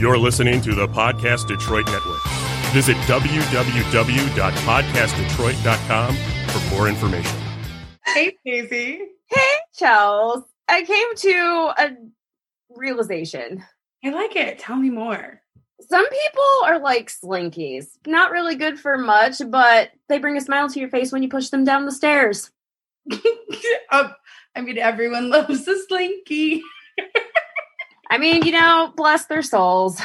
You're listening to the Podcast Detroit Network. Visit www.podcastdetroit.com for more information. Hey, Casey. Hey, Chels. I came to a realization. I like it. Tell me more. Some people are like slinkies, not really good for much, but they bring a smile to your face when you push them down the stairs. I mean, everyone loves a slinky. I mean, you know, bless their souls.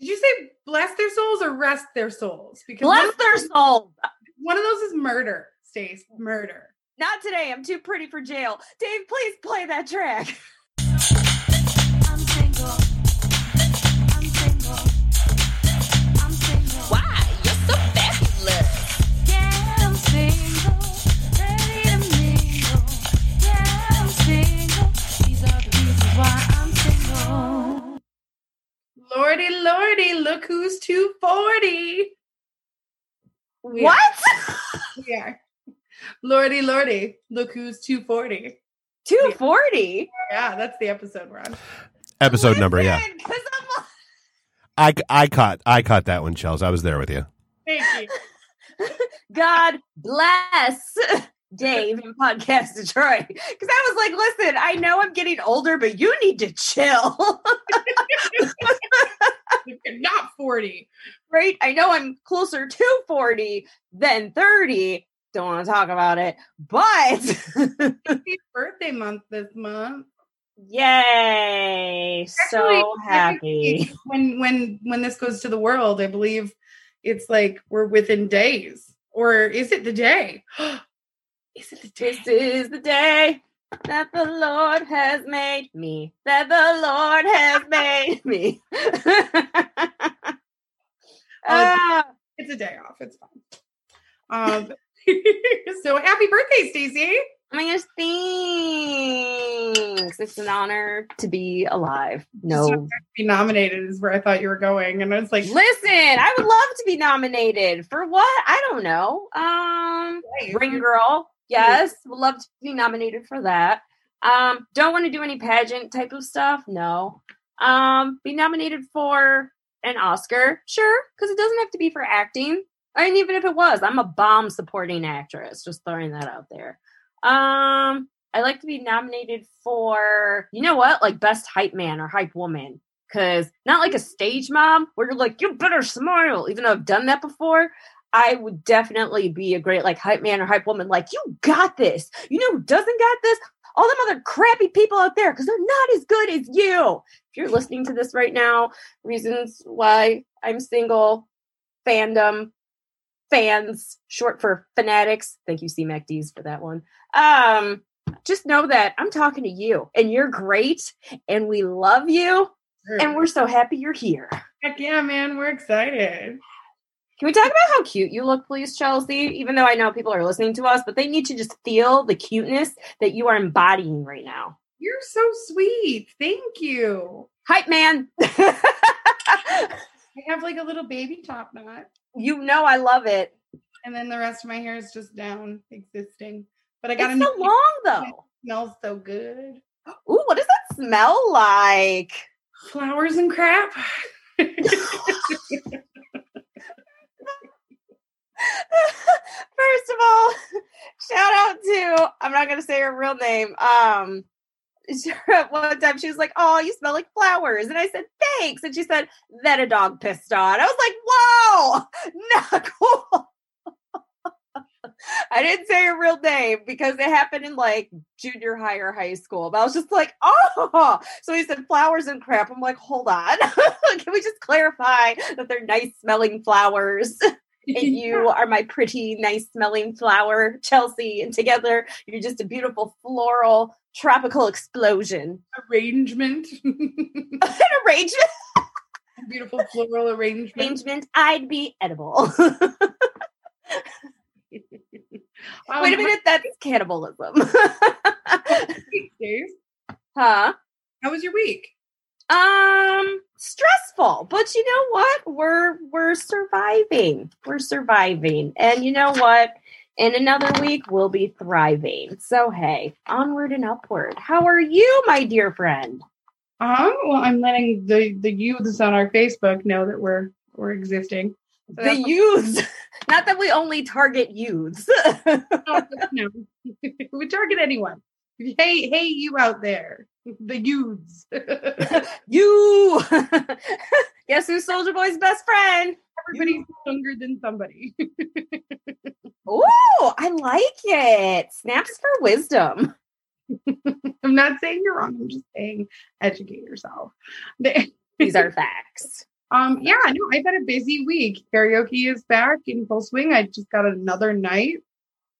Did you say bless their souls or rest their souls? Because bless their souls. One of those is murder, Stace. Murder. Not today. I'm too pretty for jail. Dave, please play that track. Lordy, lordy, look who's 240. What? Yeah. Lordy, lordy, look who's 240. 240? Yeah, that's the episode we're on. Episode Listen, number, yeah. I, I caught I caught that one, Chels. I was there with you. Thank you. God bless Dave in Podcast Detroit. Because I was like, listen, I know I'm getting older, but you need to chill. You're not 40. Right? I know I'm closer to 40 than 30. Don't want to talk about it, but birthday month this month. Yay! Actually, so happy. When when when this goes to the world, I believe it's like we're within days. Or is it the day? is it the day? This is the day that the Lord has made me. That the Lord has made me. uh, it's a day off. It's fine. Um, so happy birthday, Stacy. Oh my gosh, thanks. It's an honor to be alive. No. So be nominated is where I thought you were going. And I was like, listen, I would love to be nominated for what? I don't know. Um. Ring Girl. Yes. Would love to be nominated for that. Um, don't want to do any pageant type of stuff. No. Um, be nominated for an Oscar, sure, because it doesn't have to be for acting. I mean, even if it was, I'm a bomb supporting actress. Just throwing that out there. Um, I like to be nominated for, you know what, like best hype man or hype woman. Cause not like a stage mom where you're like, you better smile, even though I've done that before. I would definitely be a great like hype man or hype woman. Like, you got this. You know who doesn't got this? All them other crappy people out there because they're not as good as you. If you're listening to this right now, reasons why I'm single, fandom, fans, short for fanatics. Thank you, CMACDs, for that one. Um, just know that I'm talking to you and you're great and we love you sure. and we're so happy you're here. Heck yeah, man. We're excited. Can we talk about how cute you look, please, Chelsea? Even though I know people are listening to us, but they need to just feel the cuteness that you are embodying right now. You're so sweet. Thank you. Hype man. I have like a little baby top knot. You know I love it. And then the rest of my hair is just down existing. But I got it's a so long though. It smells so good. Ooh, what does that smell like? Flowers and crap. First of all, shout out say her real name. Um one time she was like, "Oh, you smell like flowers," and I said, "Thanks," and she said, "Then a dog pissed on." I was like, "Whoa, not cool." I didn't say her real name because it happened in like junior high or high school. But I was just like, oh, so he said flowers and crap. I'm like, hold on. Can we just clarify that they're nice smelling flowers? And you are my pretty, nice smelling flower, Chelsea. And together, you're just a beautiful floral tropical explosion. Arrangement. An arrangement. beautiful floral arrangement. Arrangement. I'd be edible. um, Wait a minute, that's cannibalism. huh? How was your week? Um, stressful, but you know what? We're we're surviving. We're surviving. And you know what? In another week we'll be thriving. So hey, onward and upward. How are you, my dear friend? Um, well, I'm letting the the youths on our Facebook know that we're we're existing. So the youths, not that we only target youths. no, we target anyone. Hey, hey, you out there, the youths. you. Guess who's Soldier Boy's best friend? Everybody's you. younger than somebody. oh, I like it. Snaps for wisdom. I'm not saying you're wrong. I'm just saying educate yourself. These are facts. Um, yeah, no, I've had a busy week. Karaoke is back in full swing. I just got another night.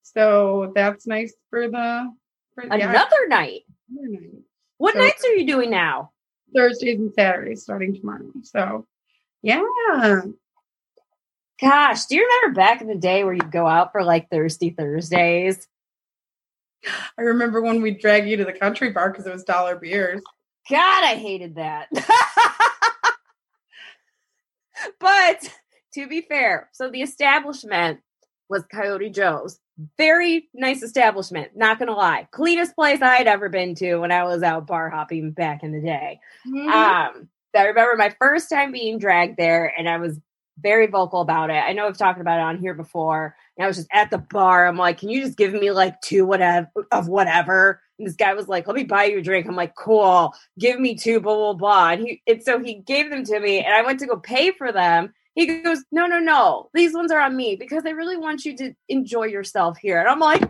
So that's nice for the for, another yeah, night. Another night. What so, nights are you doing now? Thursdays and Saturdays starting tomorrow. So yeah. Gosh, do you remember back in the day where you'd go out for like Thirsty Thursdays? I remember when we'd drag you to the country bar because it was dollar beers. God, I hated that. but to be fair, so the establishment was Coyote Joe's. Very nice establishment, not gonna lie. Cleanest place I had ever been to when I was out bar hopping back in the day. Mm-hmm. Um, I remember my first time being dragged there, and I was very vocal about it. I know I've talked about it on here before. And I was just at the bar. I'm like, can you just give me like two whatever of whatever? And this guy was like, let me buy you a drink. I'm like, cool, give me two, blah, blah, blah. And he and so he gave them to me and I went to go pay for them. He goes, No, no, no. These ones are on me because I really want you to enjoy yourself here. And I'm like,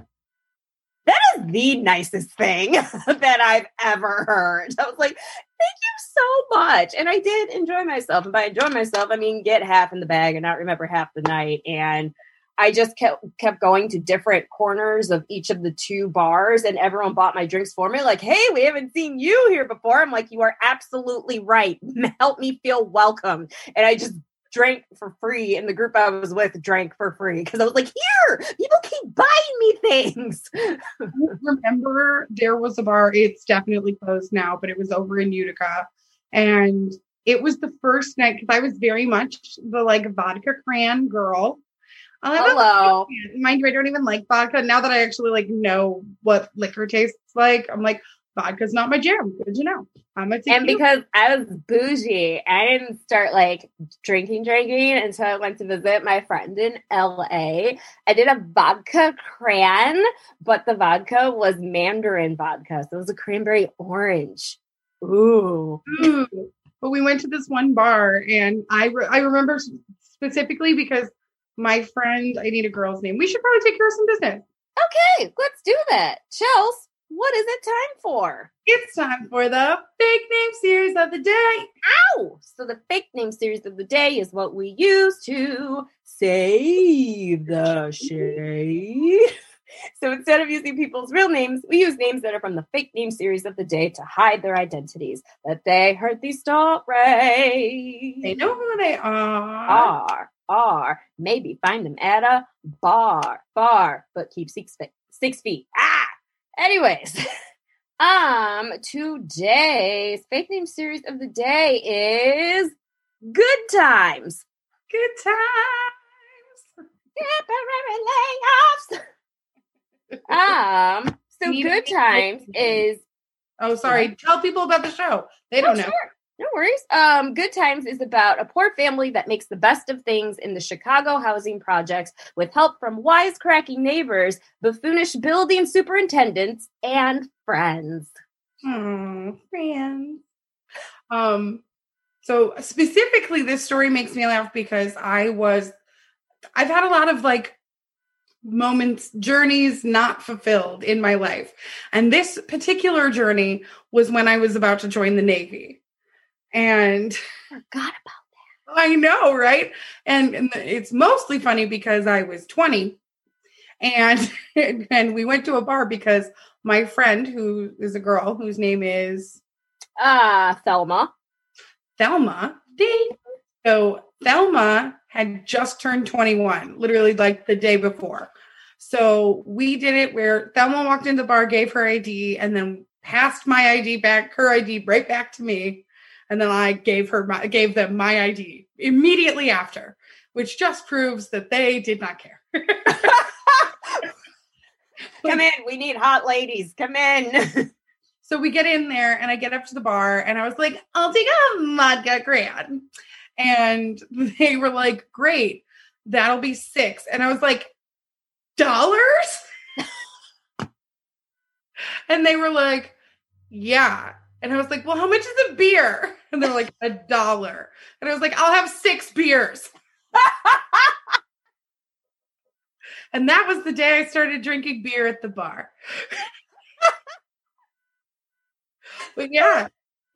that is the nicest thing that I've ever heard. I was like, thank you so much. And I did enjoy myself. And by enjoy myself, I mean get half in the bag and not remember half the night. And I just kept kept going to different corners of each of the two bars, and everyone bought my drinks for me. Like, hey, we haven't seen you here before. I'm like, you are absolutely right. Help me feel welcome. And I just drank for free, and the group I was with drank for free because I was like, here, people keep buying me things. remember, there was a bar. It's definitely closed now, but it was over in Utica, and it was the first night because I was very much the like vodka cran girl. Hello. Mind you, I don't even like vodka. Now that I actually like know what liquor tastes like, I'm like, vodka's not my jam. Good to know. I'm a and because I was bougie, I didn't start like drinking, drinking until I went to visit my friend in LA. I did a vodka cran, but the vodka was Mandarin vodka, so it was a cranberry orange. Ooh. Ooh. But we went to this one bar, and I re- I remember specifically because my friend, I need a girl's name. We should probably take care of some business. Okay, let's do that. Chels, what is it time for? It's time for the fake name series of the day. Ow! So the fake name series of the day is what we use to save the shade. So instead of using people's real names, we use names that are from the fake name series of the day to hide their identities. But they heard these stories. They know who they are. Are are. Maybe find them at a bar, bar, but keep six feet. Six feet. Ah. Anyways, um, today's fake name series of the day is Good Times. Good Times. Temporary layoffs. um, so Good Times is. Oh, sorry. Tell people about the show. They don't oh, know. Sure. No worries. Um, Good Times is about a poor family that makes the best of things in the Chicago housing projects with help from wisecracking neighbors, buffoonish building superintendents, and friends. Hmm, friends. Um, so specifically, this story makes me laugh because I was, I've had a lot of like moments, journeys not fulfilled in my life. And this particular journey was when I was about to join the Navy. And forgot about that. I know, right? And, and it's mostly funny because I was 20 and and we went to a bar because my friend who is a girl whose name is uh Thelma. Thelma. Ding. So Thelma had just turned 21, literally like the day before. So we did it where Thelma walked in the bar, gave her ID, and then passed my ID back, her ID right back to me and then I gave her my, gave them my ID immediately after, which just proves that they did not care. Come in, we need hot ladies. Come in. So we get in there and I get up to the bar and I was like, I'll take a vodka grand. And they were like, great, that'll be six. And I was like, dollars? and they were like, yeah. And I was like, well, how much is a beer? And they're like, a dollar. And I was like, I'll have six beers. and that was the day I started drinking beer at the bar. but yeah,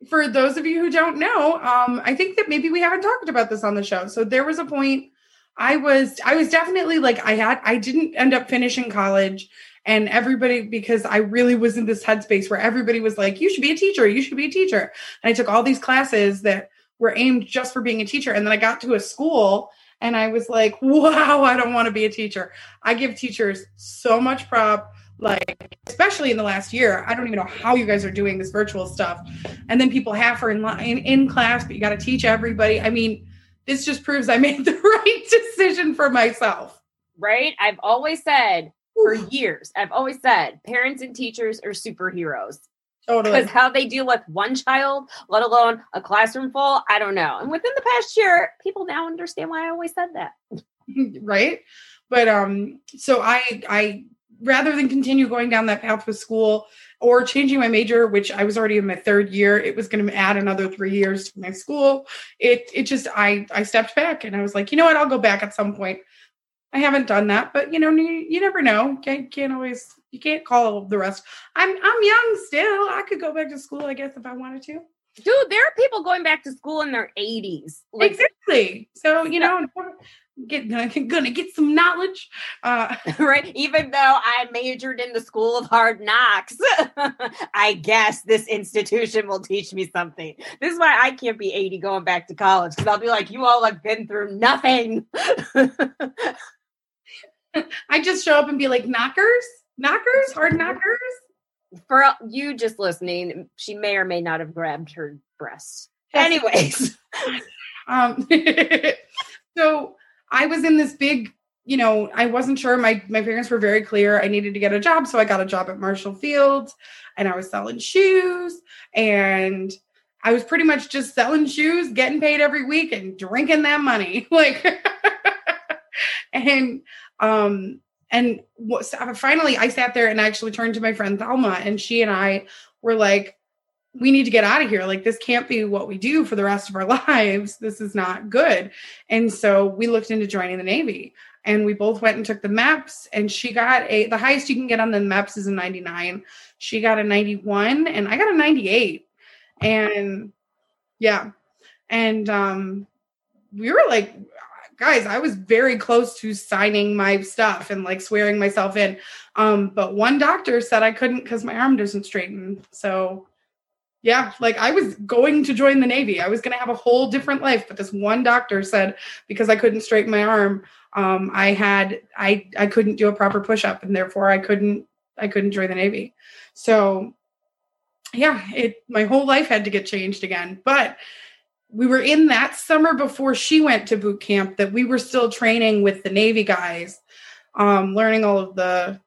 for those of you who don't know, um, I think that maybe we haven't talked about this on the show. So there was a point I was I was definitely like I had I didn't end up finishing college and everybody because I really was in this headspace where everybody was like you should be a teacher, you should be a teacher. And I took all these classes that were aimed just for being a teacher and then I got to a school and I was like, wow, I don't want to be a teacher. I give teachers so much prop like especially in the last year i don't even know how you guys are doing this virtual stuff and then people half are in line in class but you got to teach everybody i mean this just proves I made the right decision for myself. Right? I've always said for years, I've always said parents and teachers are superheroes. Totally. Because how they deal with one child, let alone a classroom full, I don't know. And within the past year, people now understand why I always said that. right. But um, so I I rather than continue going down that path with school or changing my major, which I was already in my third year, it was going to add another three years to my school. It it just I I stepped back and I was like, you know what, I'll go back at some point. I haven't done that, but you know, you, you never know. Can't can't always you can't call the rest. I'm I'm young still. I could go back to school, I guess, if I wanted to. Dude, there are people going back to school in their 80s. Like, exactly. So, you know, get gonna get some knowledge uh, right? Even though i majored in the school of hard knocks i guess this institution will teach me something. This is why i can't be 80 going back to college because i'll be like you all have been through nothing. I just show up and be like knockers? Knockers? Hard knockers for you just listening she may or may not have grabbed her breast anyways um so I was in this big, you know, I wasn't sure. My my parents were very clear I needed to get a job, so I got a job at Marshall Field's and I was selling shoes and I was pretty much just selling shoes, getting paid every week and drinking that money. Like and um and what, finally I sat there and actually turned to my friend Thelma and she and I were like we need to get out of here. Like, this can't be what we do for the rest of our lives. This is not good. And so we looked into joining the Navy and we both went and took the maps. And she got a, the highest you can get on the maps is a 99. She got a 91 and I got a 98. And yeah. And um, we were like, guys, I was very close to signing my stuff and like swearing myself in. Um, but one doctor said I couldn't because my arm doesn't straighten. So yeah, like I was going to join the Navy. I was going to have a whole different life, but this one doctor said because I couldn't straighten my arm, um, I had I I couldn't do a proper push up, and therefore I couldn't I couldn't join the Navy. So, yeah, it my whole life had to get changed again. But we were in that summer before she went to boot camp that we were still training with the Navy guys, um, learning all of the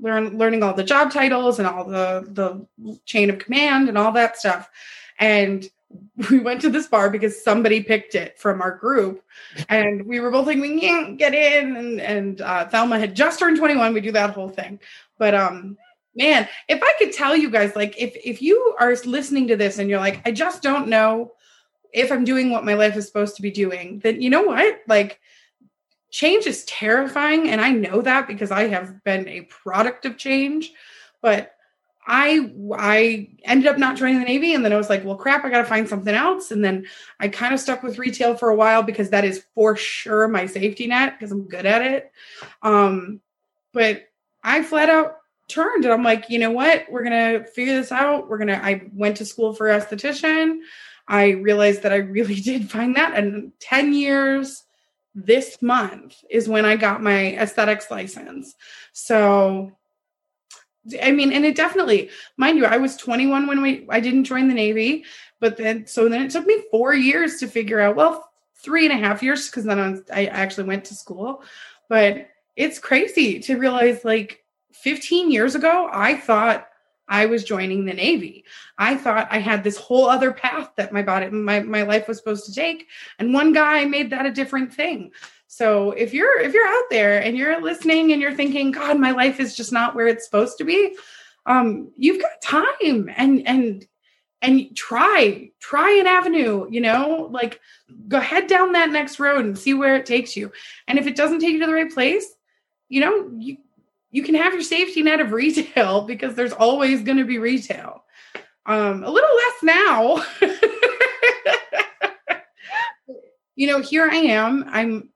learn learning all the job titles and all the the chain of command and all that stuff. And we went to this bar because somebody picked it from our group. And we were both like we can't get in. And and uh, thelma had just turned 21 we do that whole thing. But um man if i could tell you guys like if if you are listening to this and you're like i just don't know if i'm doing what my life is supposed to be doing then you know what? Like change is terrifying and i know that because i have been a product of change. But i i ended up not joining the navy and then i was like well crap i gotta find something else. And then i kind of stuck with retail for a while because that is for sure my safety net because i'm good at it. Um but i flat out turned and i'm like you know what? We're gonna figure this out. We're gonna i went to school for esthetician i realized that i really did find that and 10 years this month is when I got my aesthetics license. So I mean, and it definitely, mind you, I was 21 when we I didn't join the Navy, but then so then it took me four years to figure out, well, three and a half years, because then I, was, I actually went to school. But it's crazy to realize like 15 years ago, I thought I was joining the Navy. I thought I had this whole other path that my body, my, my life was supposed to take. And one guy made that a different thing. So if you're if you're out there and you're listening and you're thinking, God, my life is just not where it's supposed to be, um, you've got time and and and try try an avenue you know like go head down that next road and see where it takes you and if it doesn't take you to the right place you know you you can have your safety net of retail because there's always going to be retail um a little less now you know here i am i'm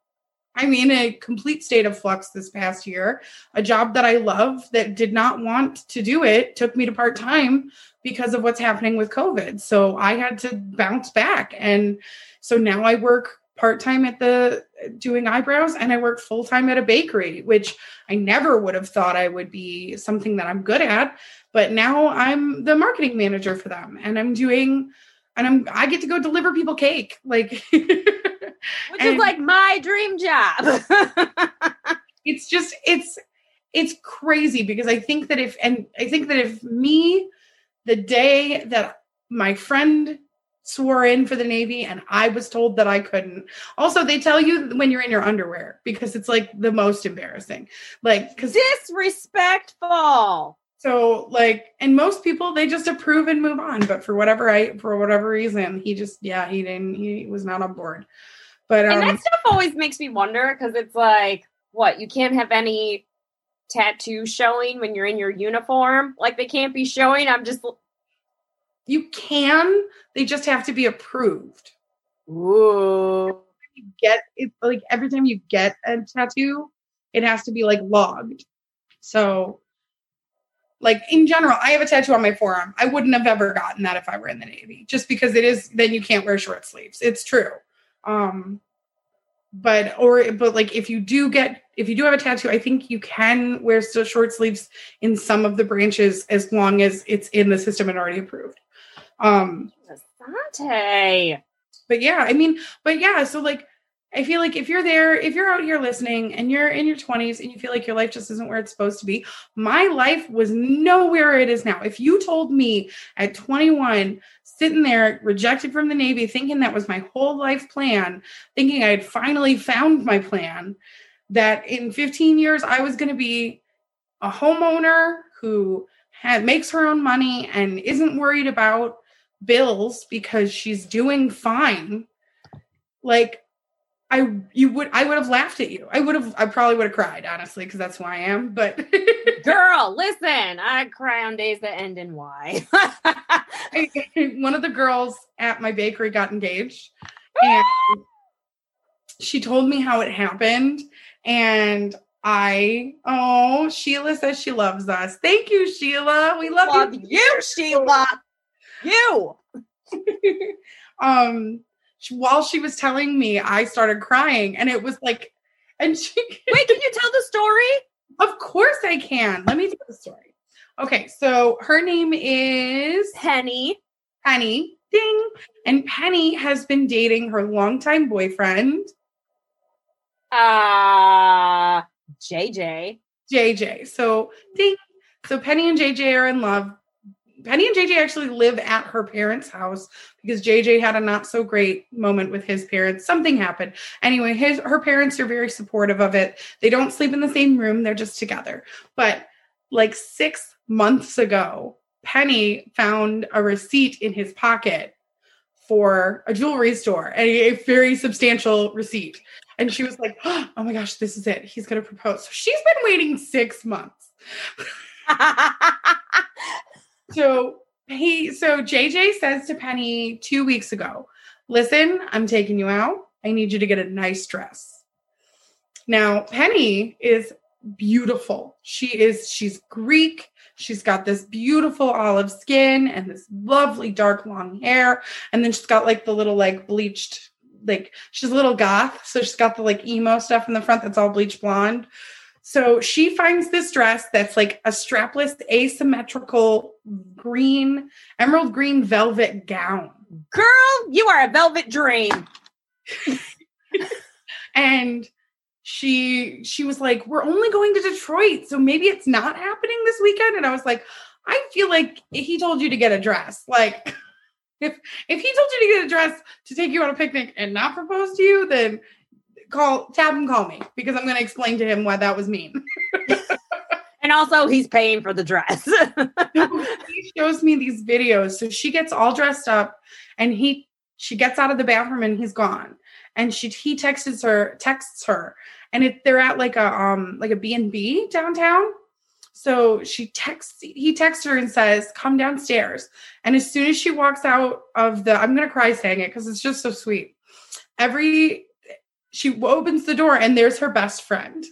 I'm in a complete state of flux this past year. A job that I love that did not want to do it took me to part time because of what's happening with COVID. So I had to bounce back. And so now I work part time at the doing eyebrows and I work full time at a bakery, which I never would have thought I would be something that I'm good at. But now I'm the marketing manager for them and I'm doing and I'm I get to go deliver people cake. Like which and is like my dream job. it's just it's it's crazy because I think that if and I think that if me the day that my friend swore in for the Navy and I was told that I couldn't. Also, they tell you when you're in your underwear because it's like the most embarrassing. Like cuz disrespectful. So like and most people they just approve and move on, but for whatever I for whatever reason, he just yeah, he didn't he was not on board. But um, and that stuff always makes me wonder because it's like, what you can't have any tattoo showing when you're in your uniform. Like they can't be showing. I'm just. You can. They just have to be approved. Ooh. You get it like every time you get a tattoo, it has to be like logged. So like in general, I have a tattoo on my forearm. I wouldn't have ever gotten that if I were in the Navy, just because it is then you can't wear short sleeves. It's true. Um, but or but like if you do get if you do have a tattoo, I think you can wear still short sleeves in some of the branches as long as it's in the system and already approved. Um, Asante. But yeah, I mean, but yeah, so like I feel like if you're there, if you're out here listening and you're in your 20s and you feel like your life just isn't where it's supposed to be, my life was nowhere it is now. If you told me at 21, sitting there rejected from the Navy, thinking that was my whole life plan, thinking I had finally found my plan, that in 15 years I was going to be a homeowner who had, makes her own money and isn't worried about bills because she's doing fine. Like I you would I would have laughed at you. I would have I probably would have cried honestly because that's who I am. But girl, listen, I cry on days that end in Y. One of the girls at my bakery got engaged, and she told me how it happened, and I oh Sheila says she loves us. Thank you, Sheila. We love, love you. you, Sheila. You. um while she was telling me, I started crying, and it was like, and she wait, can you tell the story? Of course I can. Let me tell the story. Okay, so her name is Penny. Penny, ding, and Penny has been dating her longtime boyfriend. Uh JJ. JJ. So ding. So Penny and JJ are in love. Penny and JJ actually live at her parents' house because JJ had a not so great moment with his parents. Something happened. Anyway, his her parents are very supportive of it. They don't sleep in the same room, they're just together. But like 6 months ago, Penny found a receipt in his pocket for a jewelry store, a, a very substantial receipt. And she was like, "Oh my gosh, this is it. He's going to propose." So she's been waiting 6 months. so he so JJ says to Penny two weeks ago, listen, I'm taking you out. I need you to get a nice dress. Now, Penny is beautiful. She is, she's Greek. She's got this beautiful olive skin and this lovely dark long hair. And then she's got like the little like bleached, like she's a little goth. So she's got the like emo stuff in the front that's all bleached blonde. So she finds this dress that's like a strapless, asymmetrical green, emerald green velvet gown. Girl, you are a velvet dream. and she she was like, "We're only going to Detroit, so maybe it's not happening this weekend." And I was like, I feel like he told you to get a dress. Like if if he told you to get a dress to take you on a picnic and not propose to you, then call tap and call me because I'm going to explain to him why that was mean. and also, he's paying for the dress. he shows me these videos. So she gets all dressed up, and he she gets out of the bathroom and he's gone. And she he texts her texts her, and it, they're at like a um like a B and B downtown. So she texts he texts her and says, "Come downstairs." And as soon as she walks out of the, I'm gonna cry saying it because it's just so sweet. Every she opens the door and there's her best friend.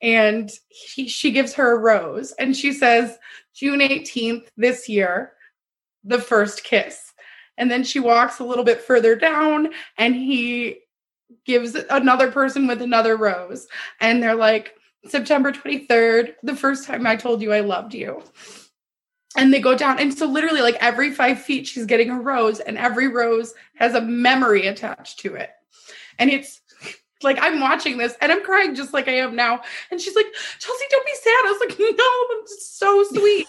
And he, she gives her a rose and she says june 18th this year the first kiss. And then she walks a little bit further down and he gives another person with another rose. And they're like september 23rd the first time i told you i loved you. And they go down. And so literally like every five feet she's getting a rose and every rose has a memory attached to it. And it's like I'm watching this and I'm crying just like I am now. And she's like, Chelsea, don't be sad. I was like, no, I'm so sweet.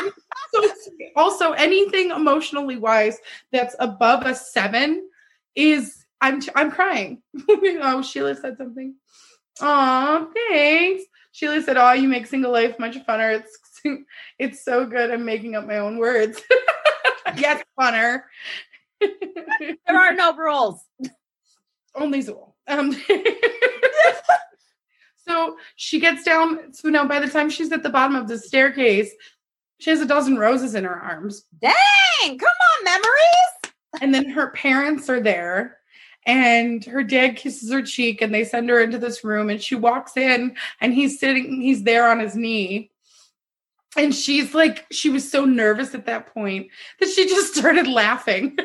so sweet. Also, anything emotionally wise that's above a seven is I'm I'm crying. oh, Sheila said something. Oh, thanks. Sheila said, "Oh, you make single life much funner. It's it's so good. I'm making up my own words. yes, funner. there are no rules. Only Zuul. Um, so she gets down. So now, by the time she's at the bottom of the staircase, she has a dozen roses in her arms. Dang! Come on, memories. And then her parents are there, and her dad kisses her cheek, and they send her into this room. And she walks in, and he's sitting. He's there on his knee. And she's like, she was so nervous at that point that she just started laughing.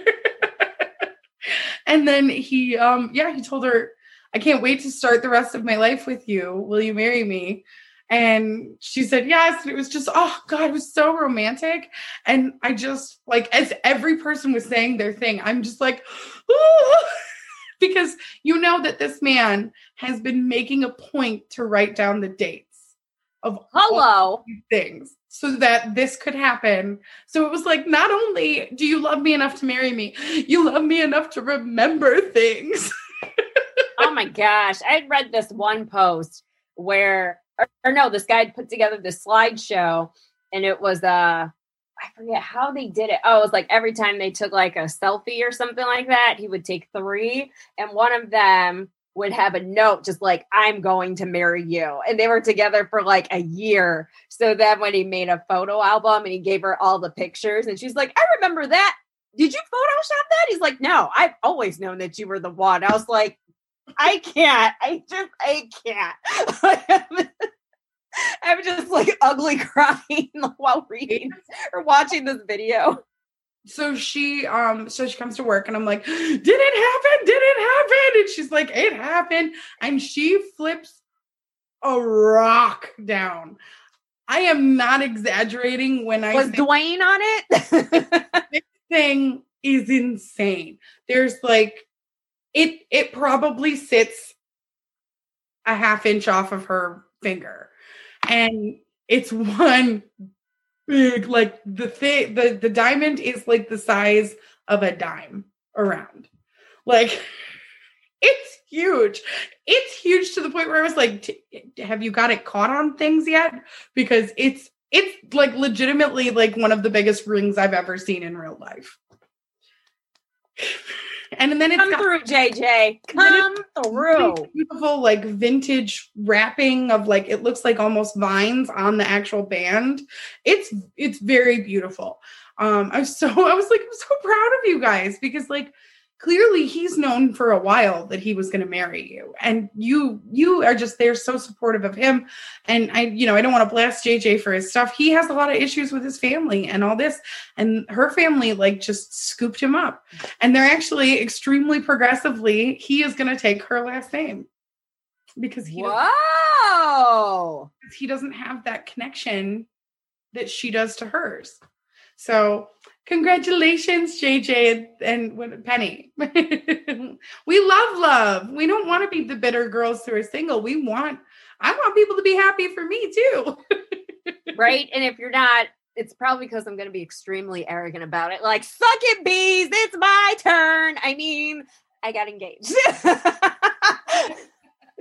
And then he um yeah he told her i can't wait to start the rest of my life with you. Will you marry me? And she said yes and it was just oh god it was so romantic. And i just like as every person was saying their thing i'm just like because you know that this man has been making a point to write down the dates of hello. things so that this could happen. So it was like, not only do you love me enough to marry me, you love me enough to remember things. oh my gosh. I had read this one post where, or, or no, this guy put together this slideshow and it was, uh, I forget how they did it. Oh, it was like every time they took like a selfie or something like that, he would take three. And one of them would have a note just like i'm going to marry you. And they were together for like a year. So then when he made a photo album and he gave her all the pictures and she's like i remember that. Did you photoshop that? He's like no i've always known that you were the one. I was like i can't. I just i can't. I'm just like ugly crying while reading or watching this video so she um so she comes to work and I'm like, did it happen? Did it happen? And she's like, it happened. And she flips a rock down. I am not exaggerating when I was Dwayne on it. this thing is insane. There's like it it probably sits a half inch off of her finger. And it's one big like the thing the the diamond is like the size of a dime around. Like it's huge. It's huge to the point where i was like have you got it caught on things yet? Because it's it's like legitimately like one of the biggest rings i've ever seen in real life and then it's come got, through, JJ. Come through. Beautiful, like vintage wrapping of like it looks like almost vines on the actual band. It's it's very beautiful. Um, I was so I was like I'm so proud of you guys because like clearly he's known for a while that he was going to marry you and you you are just there so supportive of him. And i you know i don't want to blast jj for his stuff. He has a lot of issues with his family and all this and her family like just scooped him up. And they're actually extremely progressively he is going to take her last name. Because he wow he doesn't have that connection that she does to hers so Congratulations, JJ and, and Penny. we love love. We don't want to be the bitter girls who are single. We want, I want people to be happy for me too. right. And if you're not it's probably because I'm going to be extremely arrogant about it. Like, suck it, bees. It's my turn. I mean, I got engaged.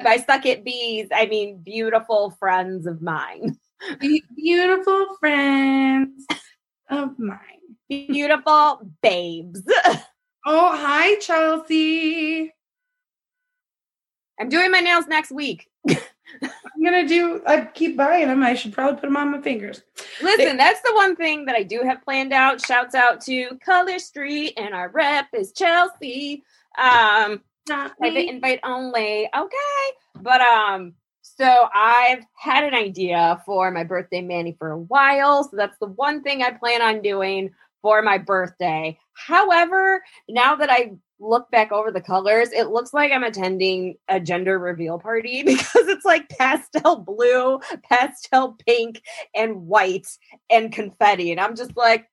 By suck it, bees, I mean beautiful friends of mine. Be- beautiful friends of mine. Beautiful babes. Oh, hi, Chelsea. I'm doing my nails next week. I'm gonna do. I keep buying them. I should probably put them on my fingers. Listen, that's the one thing that I do have planned out. Shouts out to Color Street, and our rep is Chelsea. Um, Not private invite only. Okay, but um, so I've had an idea for my birthday mani for a while. So that's the one thing I plan on doing for my birthday. However, now that I look back over the colors, it looks like I'm attending a gender reveal party because it's like pastel blue, pastel pink, and white and confetti. And I'm just like,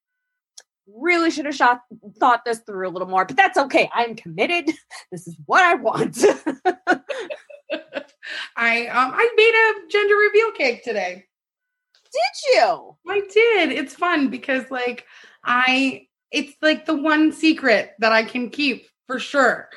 really should have shot thought this through a little more, but that's okay. I'm committed. This is what I want. I um I made a gender reveal cake today. Did you? I did. It's fun because like I it's like the one secret that I can keep for sure.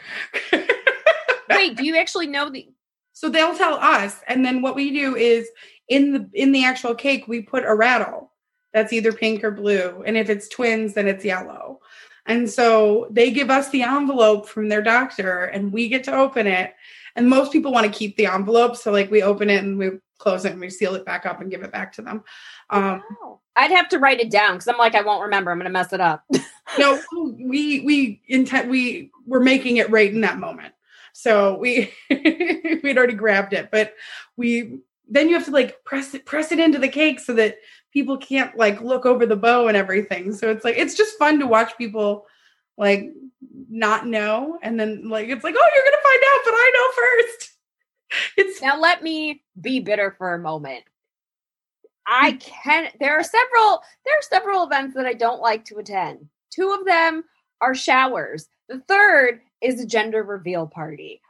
Wait, do you actually know the so they'll tell us and then what we do is in the in the actual cake we put a rattle that's either pink or blue and if it's twins then it's yellow. And so they give us the envelope from their doctor and we get to open it and most people want to keep the envelope so like we open it and we close it and we seal it back up and give it back to them. Um Oh. I'd have to write it down because I'm like, I won't remember. I'm gonna mess it up. no we we intent we were making it right in that moment so we we'd already grabbed it but we then you have to like press it press it into the cake so that people can't like look over the bow and everything so it's like it's just fun to watch people like not know and then like it's like oh you're gonna find out but i know first it's now let me be bitter for a moment. I hmm. can there are several there are several events that I don't like to attend. Two of them are showers. The third is a gender reveal party.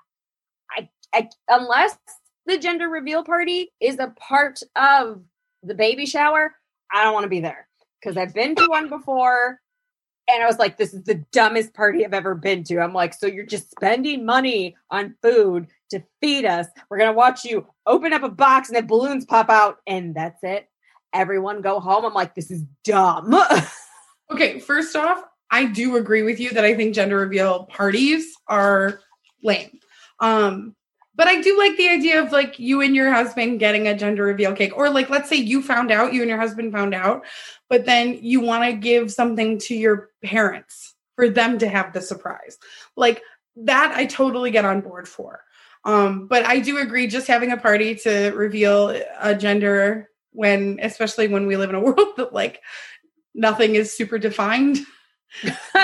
I, I unless the gender reveal party is a part of the baby shower, I don't want to be there because I've been to one before and I was like, this is the dumbest party I've ever been to. I'm like, so you're just spending money on food to feed us. We're gonna watch you open up a box and then balloons pop out, and that's it. Everyone go home. I'm like, this is dumb. Okay, first off, I do agree with you that I think gender reveal parties are lame. Um, but I do like the idea of like you and your husband getting a gender reveal cake, or like let's say you found out, you and your husband found out, but then you want to give something to your parents for them to have the surprise. Like that, I totally get on board for. Um, but I do agree, just having a party to reveal a gender when, especially when we live in a world that like nothing is super defined.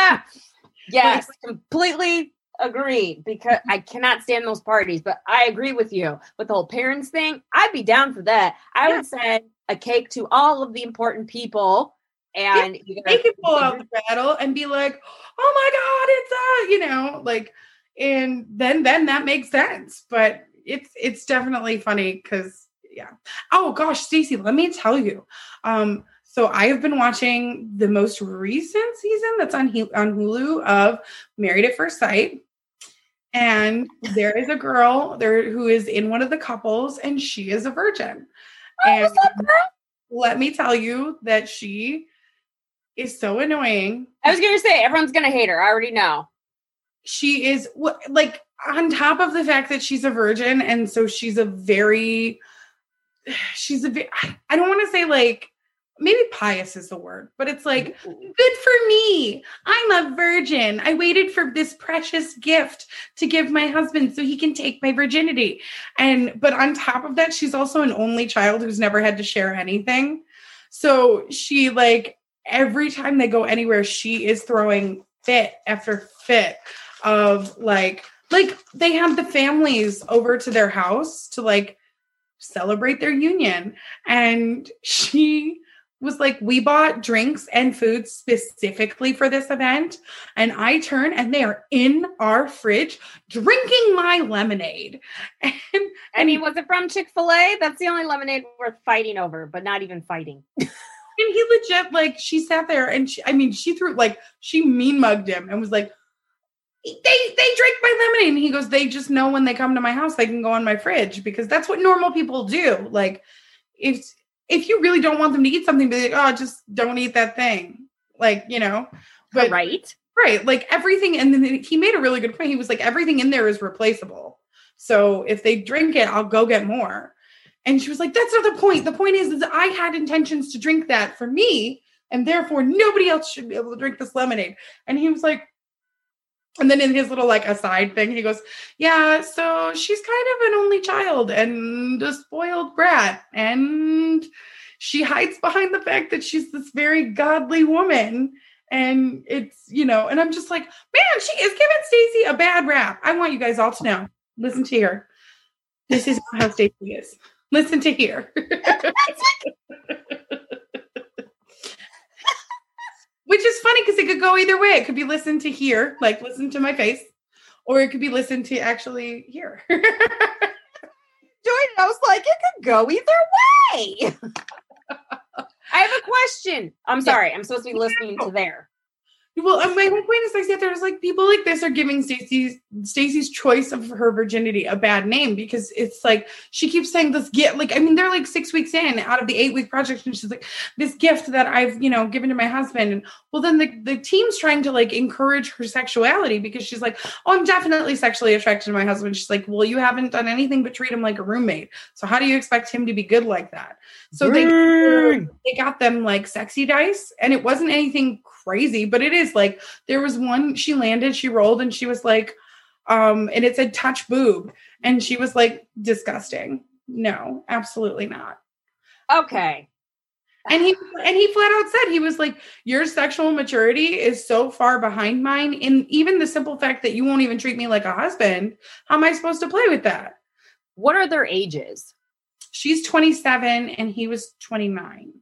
yes, completely agreed because I cannot stand those parties, but I agree with you with the whole parents thing. I'd be down for that. I Yeah. would send a cake to all of the important people and you They can pull out the rattle and be like, "Oh my god, it's a," you know, like, and then then that makes sense. But it's it's definitely funny because yeah. Oh gosh, Stacey, let me tell you. Um, so I have been watching the most recent season that's on on Hulu of Married at First Sight. And there is a girl there who is in one of the couples, and she is a virgin. Oh, up, let me tell you that she is so annoying. I was gonna say everyone's gonna hate her. I already know. She is like on top of the fact that she's a virgin, and so she's a very, she's a I don't want to say like maybe pious is the word, but it's like good for me. I'm a virgin. I waited for this precious gift to give my husband so he can take my virginity. And but on top of that, she's also an only child who's never had to share anything. So she like every time they go anywhere, she is throwing fit after fit of like like they have the families over to their house to like celebrate their union and she was like we bought drinks and food specifically for this event and i turn and they are in our fridge drinking my lemonade and I mean, was it from Chick Fil A? That's the only lemonade worth fighting over, but not even fighting. And he legit, like, she sat there and she, I mean, she threw, like, she mean mugged him and was like, they they drink my lemonade. And he goes, they just know when they come to my house, they can go on my fridge because that's what normal people do. Like, if if you really don't want them to eat something, be like, oh, just don't eat that thing. Like, you know. But right. Right. Like everything, and then he made a really good point. He was like, everything in there is replaceable. So if they drink it, I'll go get more. And she was like, That's not the point. The point is, is I had intentions to drink that for me, and therefore nobody else should be able to drink this lemonade. And he was like, and then in his little like aside thing, he goes, Yeah, so she's kind of an only child and a spoiled brat. And she hides behind the fact that she's this very godly woman. And it's, you know, and I'm just like, man, she is giving Stacy a bad rap. I want you guys all to know. Listen to her. This is how Stacy is. Listen to here. Which is funny because it could go either way. It could be listen to here, like listen to my face, or it could be listen to actually hear. Joy, I was like, it could go either way. I have a question. I'm sorry. I'm supposed to be listening to there. Well, my whole point is, I said there's like people like this are giving Stacy's Stacy's choice of her virginity a bad name because it's like she keeps saying this gift. Like, I mean, they're like six weeks in out of the eight week project, and she's like, this gift that I've you know given to my husband. And well, then the the team's trying to like encourage her sexuality because she's like, oh, I'm definitely sexually attracted to my husband. She's like, well, you haven't done anything but treat him like a roommate. So how do you expect him to be good like that? So they they got them like sexy dice, and it wasn't anything crazy, but it is like there was one she landed, she rolled, and she was like, um, and it said touch boob, and she was like, disgusting. No, absolutely not. Okay. And he and he flat out said he was like, Your sexual maturity is so far behind mine. In even the simple fact that you won't even treat me like a husband, how am I supposed to play with that? What are their ages? She's 27 and he was 29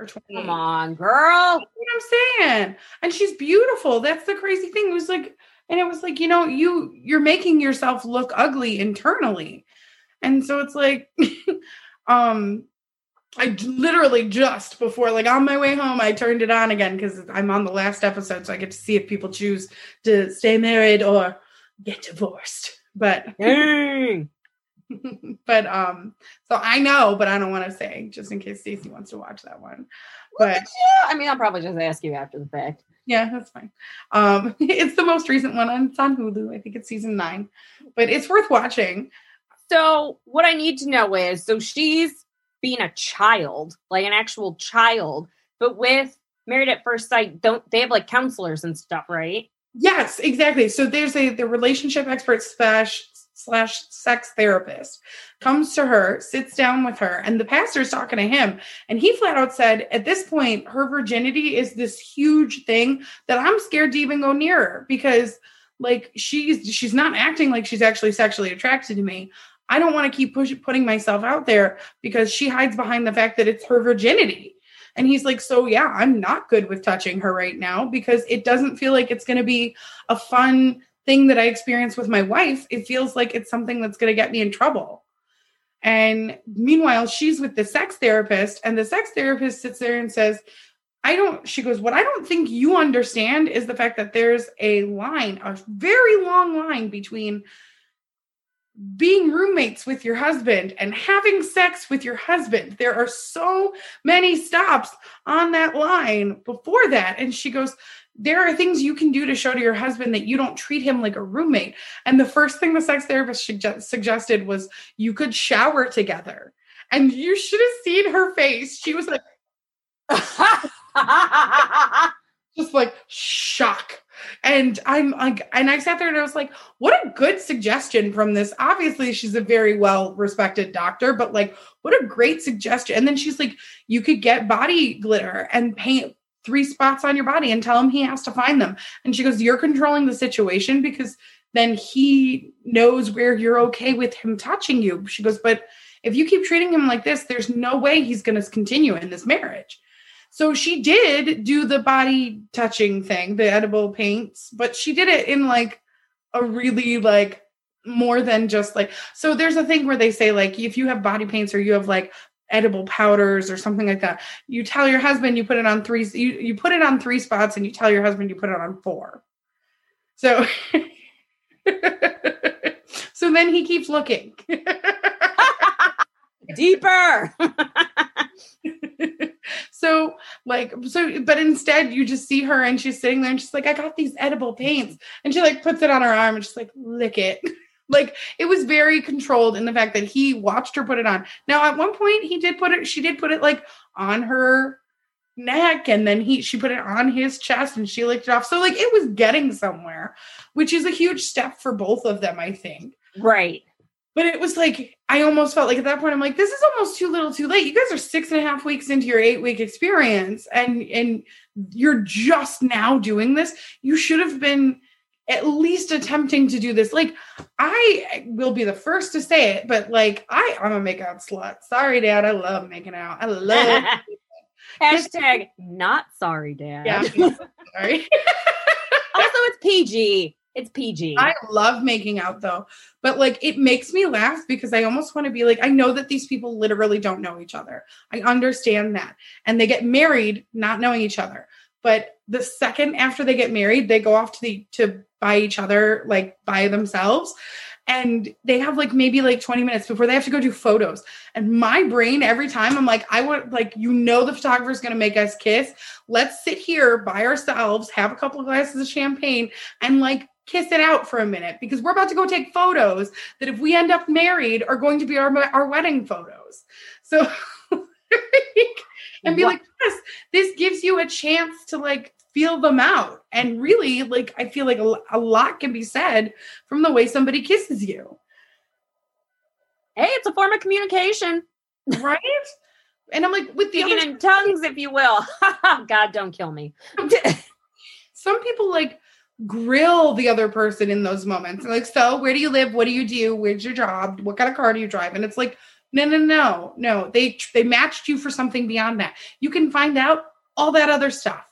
or 28. Come on, girl. That's what I'm saying. And she's beautiful. That's the crazy thing. It was like, and it was like, you know, you you're making yourself look ugly internally. And so it's like, um, I literally just before, like on my way home, I turned it on again because I'm on the last episode, so I get to see if people choose to stay married or get divorced. But but um, so I know, but I don't want to say just in case Stacy wants to watch that one. But yeah, I mean, I'll probably just ask you after the fact. Yeah, that's fine. Um, it's the most recent one. On, it's on Hulu. I think it's season nine, but it's worth watching. So what I need to know is, so she's being a child, like an actual child, but with Married at First Sight, don't they have like counselors and stuff, right? Yes, exactly. So there's a the relationship expert slash slash sex therapist comes to her, sits down with her, and the pastor's talking to him. And he flat out said, at this point, her virginity is this huge thing that I'm scared to even go near her because like she's she's not acting like she's actually sexually attracted to me. I don't want to keep pushing putting myself out there because she hides behind the fact that it's her virginity. And he's like, So, yeah, I'm not good with touching her right now because it doesn't feel like it's going to be a fun thing that I experience with my wife, it feels like it's something that's going to get me in trouble. And meanwhile, she's with the sex therapist, and the sex therapist sits there and says, I don't, she goes, What I don't think you understand is the fact that there's a line, a very long line between being roommates with your husband and having sex with your husband. There are so many stops on that line before that. And she goes, there are things you can do to show to your husband that you don't treat him like a roommate. And the first thing the sex therapist suggested was you could shower together. And you should have seen her face. She was like, just like shock. And I'm like, and I sat there and I was like, what a good suggestion from this. Obviously, she's a very well respected doctor, but like, what a great suggestion. And then she's like, you could get body glitter and paint three spots on your body and tell him he has to find them. And she goes, You're controlling the situation because then he knows where you're okay with him touching you. She goes, But if you keep treating him like this, there's no way he's going to continue in this marriage. So she did do the body touching thing, the edible paints, but she did it in like a really like more than just like so there's a thing where they say like if you have body paints or you have like edible powders or something like that. You tell your husband you put it on three you, you put it on three spots and you tell your husband you put it on four. So so then he keeps looking. Deeper. so like so but instead you just see her and she's sitting there and she's like, I got these edible paints. And she like puts it on her arm and she's like, lick it. Like it was very controlled in the fact that he watched her put it on. Now at one point he did put it, she did put it like on her neck and then he she put it on his chest and she licked it off. So like it was getting somewhere, which is a huge step for both of them, I think. Right. But it was like I almost felt like at that point I'm like, this is almost too little too late. You guys are six and a half weeks into your eight week experience and and you're just now doing this. You should have been at least attempting to do this. Like, I will be the first to say it, but like, I, I'm a makeout slut. Sorry, Dad. I love making out. I love. Hashtag not sorry, Dad. Yeah, sorry. also, it's PG. It's PG. I love making out though, but like it makes me laugh because I almost want to be like, I know that these people literally don't know each other. I understand that. And they get married not knowing each other. But the second after they get married, they go off to the to by each other, like by themselves. And they have like maybe like 20 minutes before they have to go do photos. And my brain, every time I'm like, I want like, you know, the photographer is going to make us kiss. Let's sit here by ourselves, have a couple of glasses of champagne, and like kiss it out for a minute because we're about to go take photos that if we end up married are going to be our, our wedding photos. So, and be like, yes, this gives you a chance to like feel them out. And really, like, I feel like a, a lot can be said from the way somebody kisses you. Hey, it's a form of communication. Right? And I'm like, with the Speaking other- in tongues, if you will. God, don't kill me. Some people like grill the other person in those moments. Like, so where do you live? What do you do? Where's your job? What kind of car do you drive? And it's like, no, no, no, no. They they matched you for something beyond that. You can find out all that other stuff.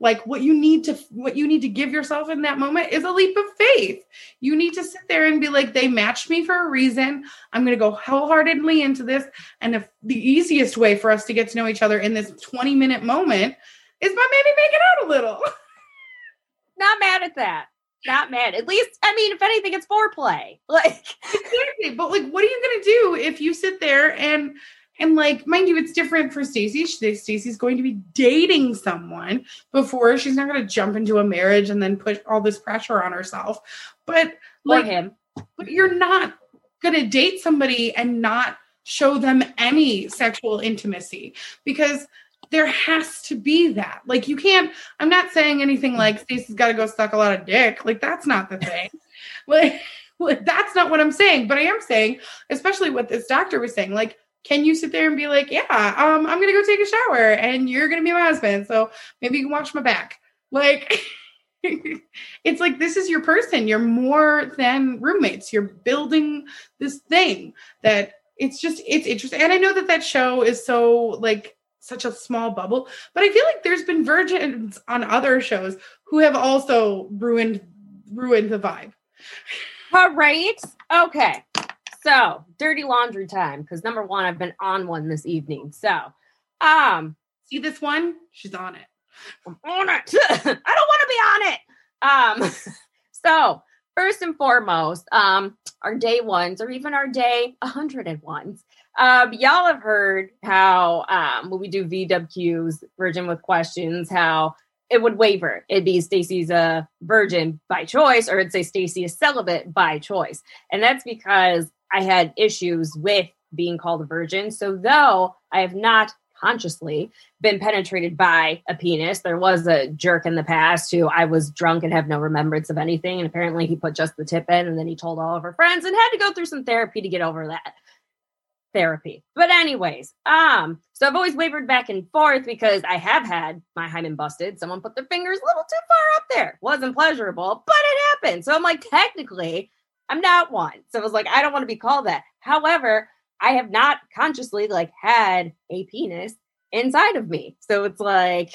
Like what you need to what you need to give yourself in that moment is a leap of faith. You need to sit there and be like they matched me for a reason. I'm to go wholeheartedly into this. And if the easiest way for us to get to know each other in this 20 minute moment is by maybe making out a little. Not mad at that not mad. At least, I mean, if anything, it's foreplay. Like exactly. But like, what are you gonna do if you sit there and and like, mind you, it's different for Stacy. Stacy's going to be dating someone before she's not going to jump into a marriage and then put all this pressure on herself. But like him, but you're not going to date somebody and not show them any sexual intimacy because there has to be that. Like you can't. I'm not saying anything like Stacy's got to go suck a lot of dick. Like that's not the thing. like, like that's not what I'm saying. But I am saying, especially what this doctor was saying, like can you sit there and be like, yeah, um, I'm gonna go take a shower and you're gonna be my husband, so maybe you can watch my back. Like it's like this is your person. You're more than roommates. You're building this thing that it's just it's interesting. And I know that that show is so like such a small bubble, but I feel like there's been virgins on other shows who have also ruined ruined the vibe. All right. Okay. So, dirty laundry time because number one, I've been on one this evening. So, um, see this one? She's on it. I'm on it. I don't want to be on it. Um, so first and foremost, um, our day ones or even our day 101s. Um, y'all have heard how um, when we do VWQs, Virgin with Questions, how it would waver. It'd be Stacy's a virgin by choice, or it'd say Stacy is celibate by choice. And that's because I had issues with being called a virgin. So, though I have not consciously been penetrated by a penis, there was a jerk in the past who I was drunk and have no remembrance of anything. And apparently, he put just the tip in and then he told all of her friends and had to go through some therapy to get over that therapy. But anyways, um, so I've always wavered back and forth because I have had my hymen busted. Someone put their fingers a little too far up there. Wasn't pleasurable, but it happened. So I'm like, technically, I'm not one. So I was like, I don't want to be called that. However, I have not consciously like had a penis inside of me. So it's like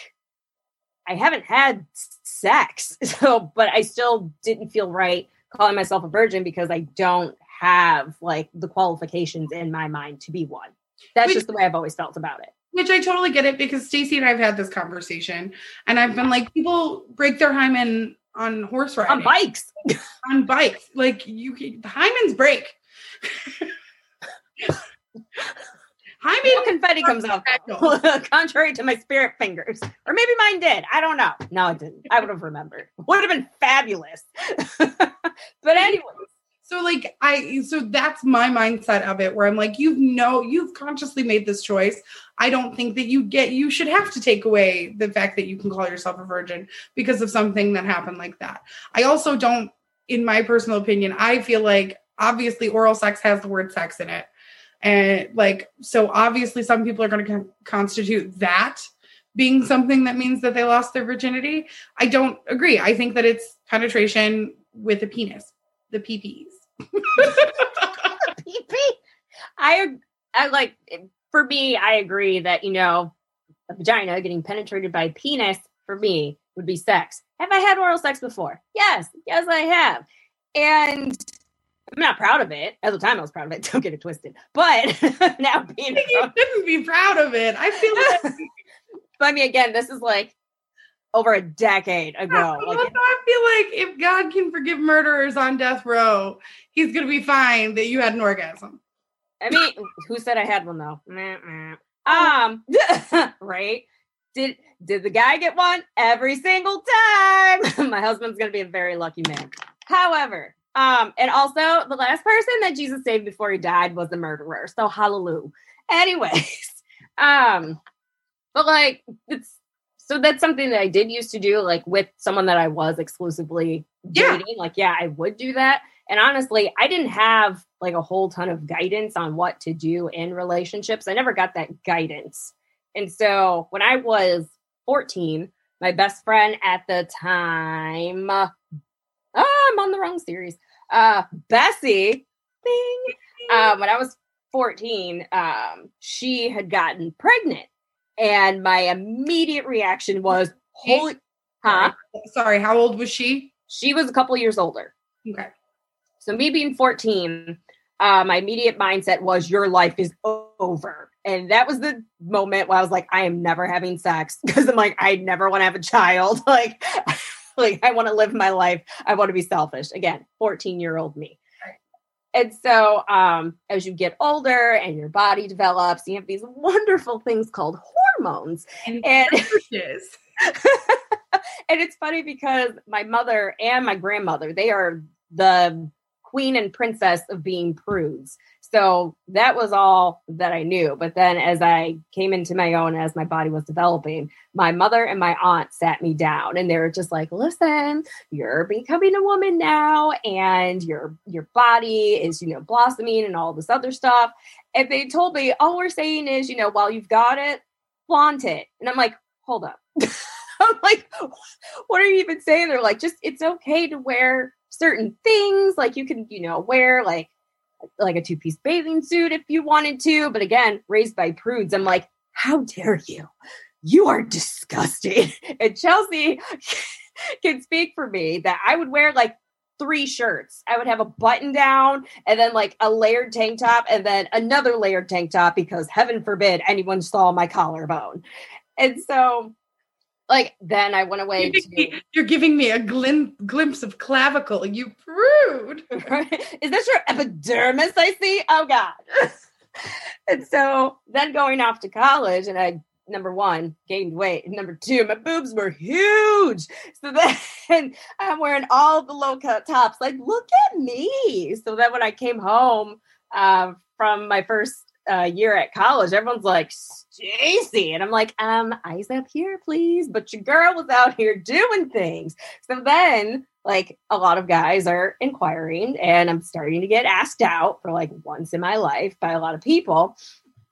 I haven't had sex. So, but I still didn't feel right calling myself a virgin because I don't have like the qualifications in my mind to be one. That's Which- just the way I've always felt about it. Which I totally get it because Stacy and I have had this conversation, and I've been like, people break their hymen on horse riding On bikes. on bikes. Like you, can, the hymens break. No hymen confetti comes out, contrary to my spirit fingers. Or maybe mine did. I don't know. No, it didn't. I would have remembered. Would have been fabulous. but anyway, So like I so that's my mindset of it where I'm like you know you've consciously made this choice. I don't think that you get you should have to take away the fact that you can call yourself a virgin because of something that happened like that. I also don't in my personal opinion, I feel like obviously oral sex has the word sex in it. And like so obviously some people are going to con- constitute that being something that means that they lost their virginity. I don't agree. I think that it's penetration with a penis, the PPs. I I like for me, I agree that you know a vagina getting penetrated by a penis for me would be sex. Have I had oral sex before? Yes, yes, I have, and I'm not proud of it. At the time, I was proud of it. Don't get it twisted. But now being, you shouldn't be proud of it. I feel like but I mean, again, this is like over a decade ago. Also, Like, I feel like if God can forgive murderers on death row, he's gonna be fine that you had an orgasm. I mean, who said I had one though? Meh. Um, right? Did did the guy get one every single time? My husband's gonna be a very lucky man. However, um, and also the last person that Jesus saved before he died was the murderer. So hallelujah. Anyways, um, but like it's so that's something that I did used to do, like with someone that I was exclusively Yeah. dating. Like, yeah, I would do that. And honestly, I didn't have like a whole ton of guidance on what to do in relationships. I never got that guidance. And so when I was 14, my best friend at the time, uh, I'm on the wrong series, uh, Bessie, bing, um, when I was 14, um, she had gotten pregnant. And my immediate reaction was, holy, huh? Sorry, how old was she? She was a couple years older. Okay. So me being 14, uh, my immediate mindset was your life is over. And that was the moment where I was like, I am never having sex because I'm like, I never want to have a child. Like, like I want to live my life. I want to be selfish. Again, 14 year old me. And so um, as you get older and your body develops, you have these wonderful things called hormones. And, And and it's funny because my mother and my grandmother, they are the queen and princess of being prudes. So that was all that I knew. But then as I came into my own, as my body was developing, my mother and my aunt sat me down and they were just like, listen, you're becoming a woman now and your your body is, you know, blossoming and all this other stuff. And they told me, all we're saying is, you know, while you've got it, flaunt it. And I'm like, hold up. I'm like, what are you even saying? They're like, just it's okay to wear certain things. Like you can, you know, wear like like a two-piece bathing suit if you wanted to. But again, raised by prudes, I'm like, how dare you? You are disgusting. And Chelsea can speak for me that I would wear like three shirts. I would have a button down and then like a layered tank top and then another layered tank top because heaven forbid anyone saw my collarbone. And so like then I went away You're giving, to me, you're giving me a glim- glimpse of clavicle, you prude. Is this your epidermis I see? Oh God. and so then going off to college, and I number one gained weight, number two, my boobs were huge. So then I'm wearing all the low cut tops. Like, look at me. So then when I came home uh, from my first uh, year at college, everyone's like, Stacy. And I'm like, um, eyes up here, please. But your girl was out here doing things. So then, like, a lot of guys are inquiring, and I'm starting to get asked out for like once in my life by a lot of people.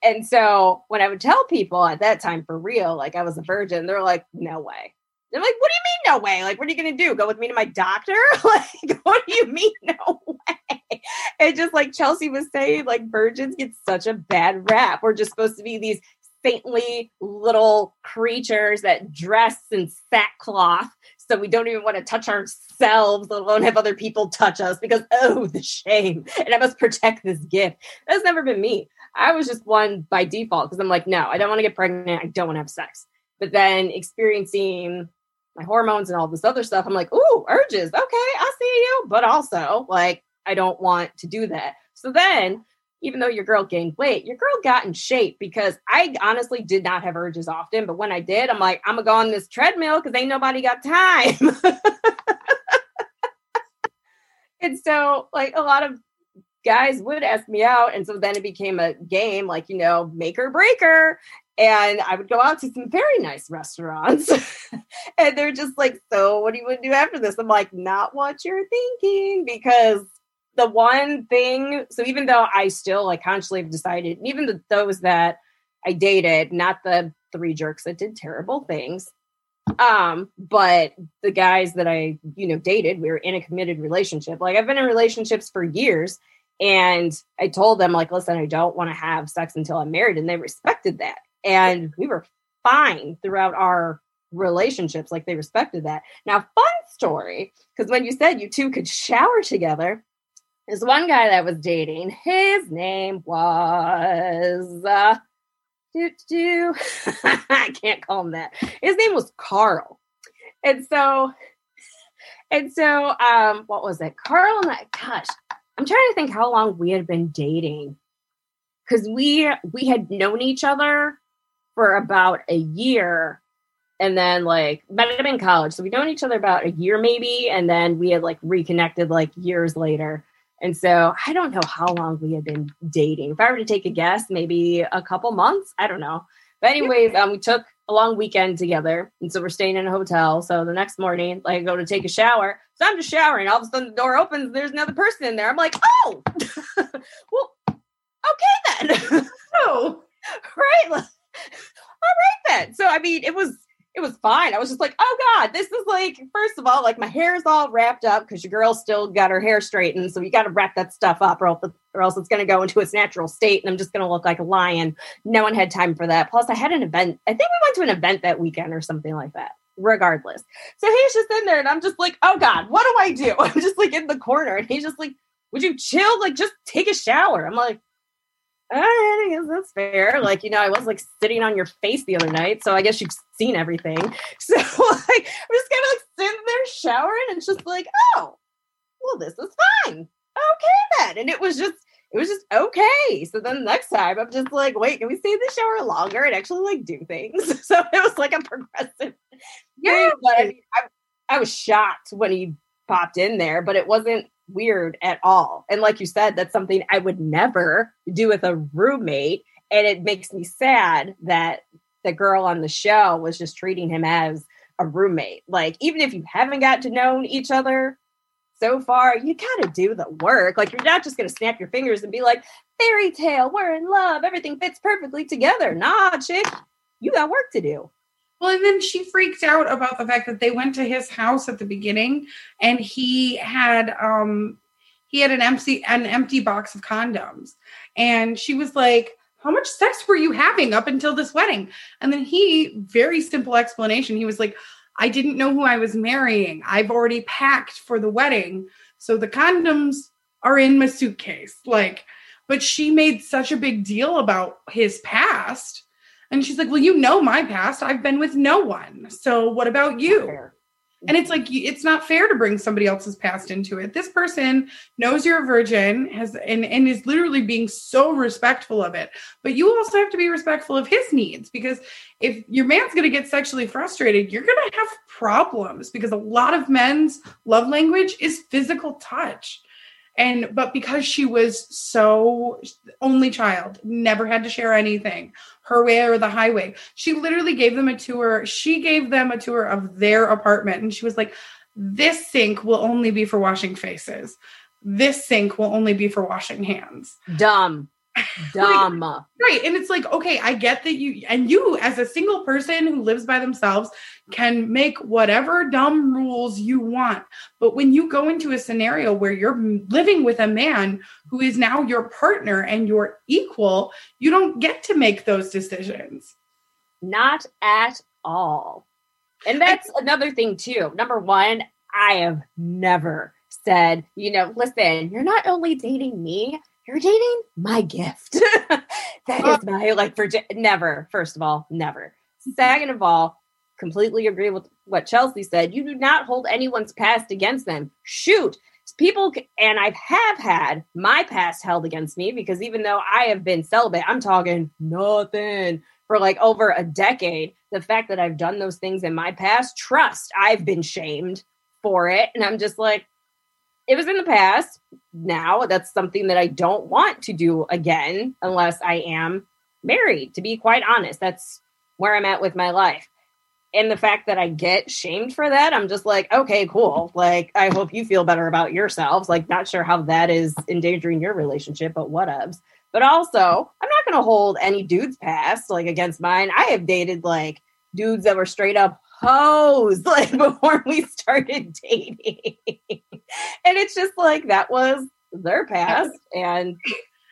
And so when I would tell people at that time for real, like I was a virgin, they're like, no way. They're like, what do you mean, no way? Like, what are you going to do? Go with me to my doctor? like, what do you mean, no way? And just like Chelsea was saying, like, virgins get such a bad rap. We're just supposed to be these saintly little creatures that dress in sackcloth So we don't even want to touch ourselves, let alone have other people touch us because, oh, the shame. And I must protect this gift. That's never been me. I was just one by default because I'm like, no, I don't want to get pregnant. I don't want to have sex. But then experiencing my hormones and all this other stuff, I'm like, ooh, urges. Okay, I see you. But also, like, I don't want to do that. So then even though your girl gained weight, your girl got in shape because I honestly did not have urges often. But when I did, I'm like, I'm gonna go on this treadmill because ain't nobody got time. and so, like, a lot of guys would ask me out. And so then it became a game, like, you know, make or breaker. And I would go out to some very nice restaurants. and they're just like, So, what do you want to do after this? I'm like, Not what you're thinking because the one thing, so even though I still like consciously have decided, even the, those that I dated, not the three jerks that did terrible things, um, but the guys that I, you know, dated, we were in a committed relationship. Like I've been in relationships for years and I told them, like, listen, I don't want to have sex until I'm married. And they respected that. And we were fine throughout our relationships. Like they respected that. Now, fun story, because when you said you two could shower together, this one guy that was dating, his name was uh do, do. I can't call him that. His name was Carl. And so and so um what was it? Carl and I gosh, I'm trying to think how long we had been dating. Cause we we had known each other for about a year and then like met him in college. So we known each other about a year maybe, and then we had like reconnected like years later. And so I don't know how long we had been dating. If I were to take a guess, maybe a couple months. I don't know. But anyways, um, we took a long weekend together, and so we're staying in a hotel. So the next morning, like, I go to take a shower. So I'm just showering. All of a sudden, the door opens. There's another person in there. I'm like, oh, well, okay then. Oh, right. All right then. So I mean, it was it was fine. I was just like, oh God, this is like, first of all, like my hair is all wrapped up because your girl still got her hair straightened. So you got to wrap that stuff up or else, or else it's going to go into its natural state and I'm just going to look like a lion. No one had time for that. Plus, I had an event. I think we went to an event that weekend or something like that. Regardless. So he's just in there and I'm just like, oh God, what do I do? I'm just like in the corner and he's just like, would you chill? Like, just take a shower. I'm like, I guess that's fair. Like, you know, I was like sitting on your face the other night, so I guess you've seen everything. So like I'm just kind of like sitting there showering and just like, oh, well, this is fine. Okay then. And it was just it was just okay. So then the next time I'm just like, wait, can we stay in the shower longer and actually like do things? So it was like a progressive yeah. But I mean, I, I was shocked when he popped in there, but it wasn't weird at all. And like you said, that's something I would never do with a roommate. And it makes me sad that the girl on the show was just treating him as a roommate. Like, even if you haven't got to know each other so far, you got to do the work. Like, you're not just going to snap your fingers and be like, fairy tale, we're in love, everything fits perfectly together. Nah, chick, you got work to do. Well, and then she freaked out about the fact that they went to his house at the beginning and he had um he had an empty an empty box of condoms. And she was like, How much sex were you having up until this wedding? And then he, very simple explanation, he was like, I didn't know who I was marrying. I've already packed for the wedding. So the condoms are in my suitcase. Like, but she made such a big deal about his past and she's like, Well, you know my past. I've been with no one. So what about you? And it's like it's not fair to bring somebody else's past into it. This person knows you're a virgin, has and, and is literally being so respectful of it. But you also have to be respectful of his needs because if your man's gonna get sexually frustrated, you're gonna have problems because a lot of men's love language is physical touch and but because she was so only child never had to share anything her way or the highway she literally gave them a tour. She gave them a tour of their apartment. And she was like this sink will only be for washing faces. This sink will only be for washing hands. Dumb dumb. right, right and it's like okay i get that you and you as a single person who lives by themselves can make whatever dumb rules you want but when you go into a scenario where you're living with a man who is now your partner and your equal you don't get to make those decisions. Not at all. And that's another thing too. Number one, I have never said, you know, listen, you're not only dating me, you're dating my gift. that is my like for never. First of all, never. Second of all, completely agree with what Chelsea said. You do not hold anyone's past against them. Shoot, people and I have had my past held against me because even though I have been celibate, I'm talking nothing for like over a decade. The fact that I've done those things in my past, trust, I've been shamed for it. And I'm just like, it was in the past. Now that's something that I don't want to do again unless I am married, to be quite honest. That's where I'm at with my life. And the fact that I get shamed for that, I'm just like, okay, cool. Like, I hope you feel better about yourselves. Like, not sure how that is endangering your relationship, but whatevs. But also, I'm not going to hold any dudes past like against mine. I have dated like dudes that were straight up hoes like before we started dating. And it's just like that was their past and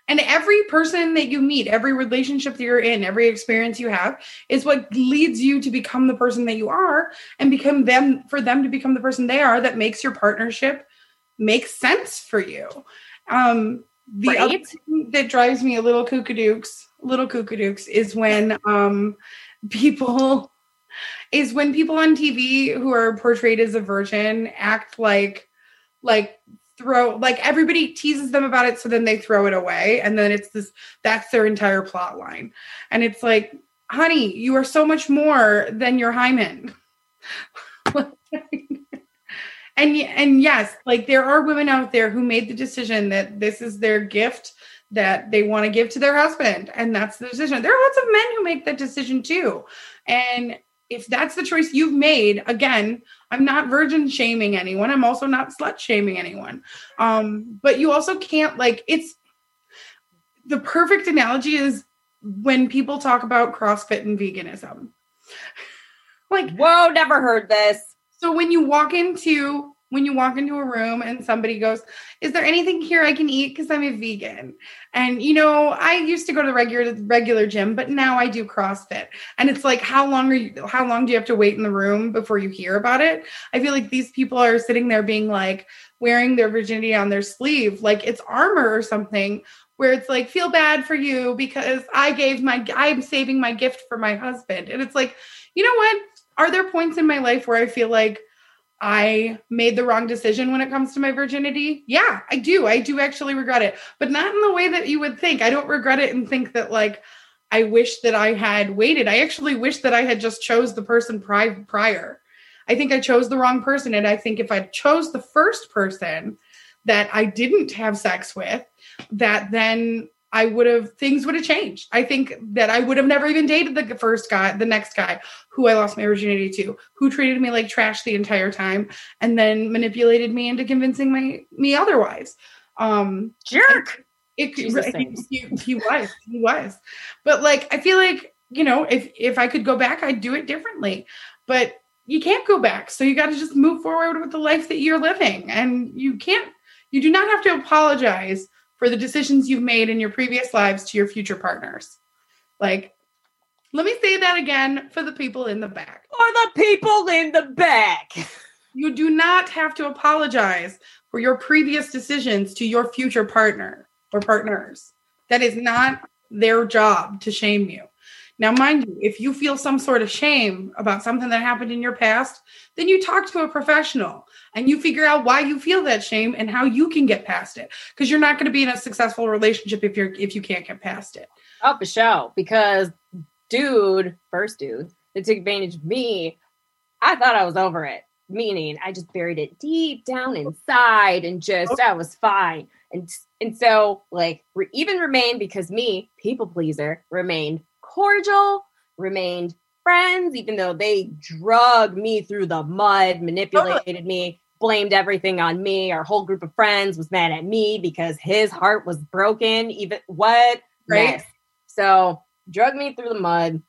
and every person that you meet, every relationship that you're in, every experience you have is what leads you to become the person that you are and become them for them to become the person they are that makes your partnership make sense for you. Um the right? other thing that drives me a little kookadooks, little kookadooks is when um people is when people on TV who are portrayed as a virgin act like like throw like everybody teases them about it so then they throw it away and then it's this that's their entire plot line. And it's like honey you are so much more than your hymen. And and yes like there are women out there who made the decision that this is their gift that they want to give to their husband and that's the decision. There are lots of men who make that decision too. And if that's the choice you've made, again, I'm not virgin shaming anyone. I'm also not slut shaming anyone. Um, but you also can't like it's the perfect analogy is when people talk about CrossFit and veganism. like, whoa, never heard this. So when you walk into when you walk into a room and somebody goes, "Is there anything here I can eat because I'm a vegan?" And you know, I used to go to the regular regular gym, but now I do CrossFit. And it's like, how long are you how long do you have to wait in the room before you hear about it? I feel like these people are sitting there being like wearing their virginity on their sleeve like it's armor or something where it's like feel bad for you because I gave my I'm saving my gift for my husband. And it's like, you know what? Are there points in my life where I feel like I made the wrong decision when it comes to my virginity. Yeah, I do. I do actually regret it, but not in the way that you would think. I don't regret it and think that like I wish that I had waited. I actually wish that I had just chose the person pri- prior. I think I chose the wrong person and I think if I chose the first person that I didn't have sex with, that then I would have things would have changed. I think that I would have never even dated the first guy, the next guy who I lost my virginity to, who treated me like trash the entire time and then manipulated me into convincing my me otherwise. Um jerk. It, it he, he was, he was. But like I feel like, you know, if if I could go back, I'd do it differently. But you can't go back. So you got to just move forward with the life that you're living. And you can't you do not have to apologize for the decisions you've made in your previous lives to your future partners. Like, let me say that again for the people in the back. For the people in the back. You do not have to apologize for your previous decisions to your future partner or partners. That is not their job to shame you. Now, mind you, if you feel some sort of shame about something that happened in your past, then you talk to a professional and you figure out why you feel that shame and how you can get past it. Because you're not going to be in a successful relationship if you're if you can't get past it. Oh, sure. Because dude, first dude that took advantage of me, I thought I was over it. Meaning, I just buried it deep down inside and just okay. I was fine. And and so like re- even remained because me people pleaser remained cordial, remained friends, even though they drug me through the mud, manipulated me, blamed everything on me. Our whole group of friends was mad at me because his heart was broken. Even what? Right. Mess. So drug me through the mud.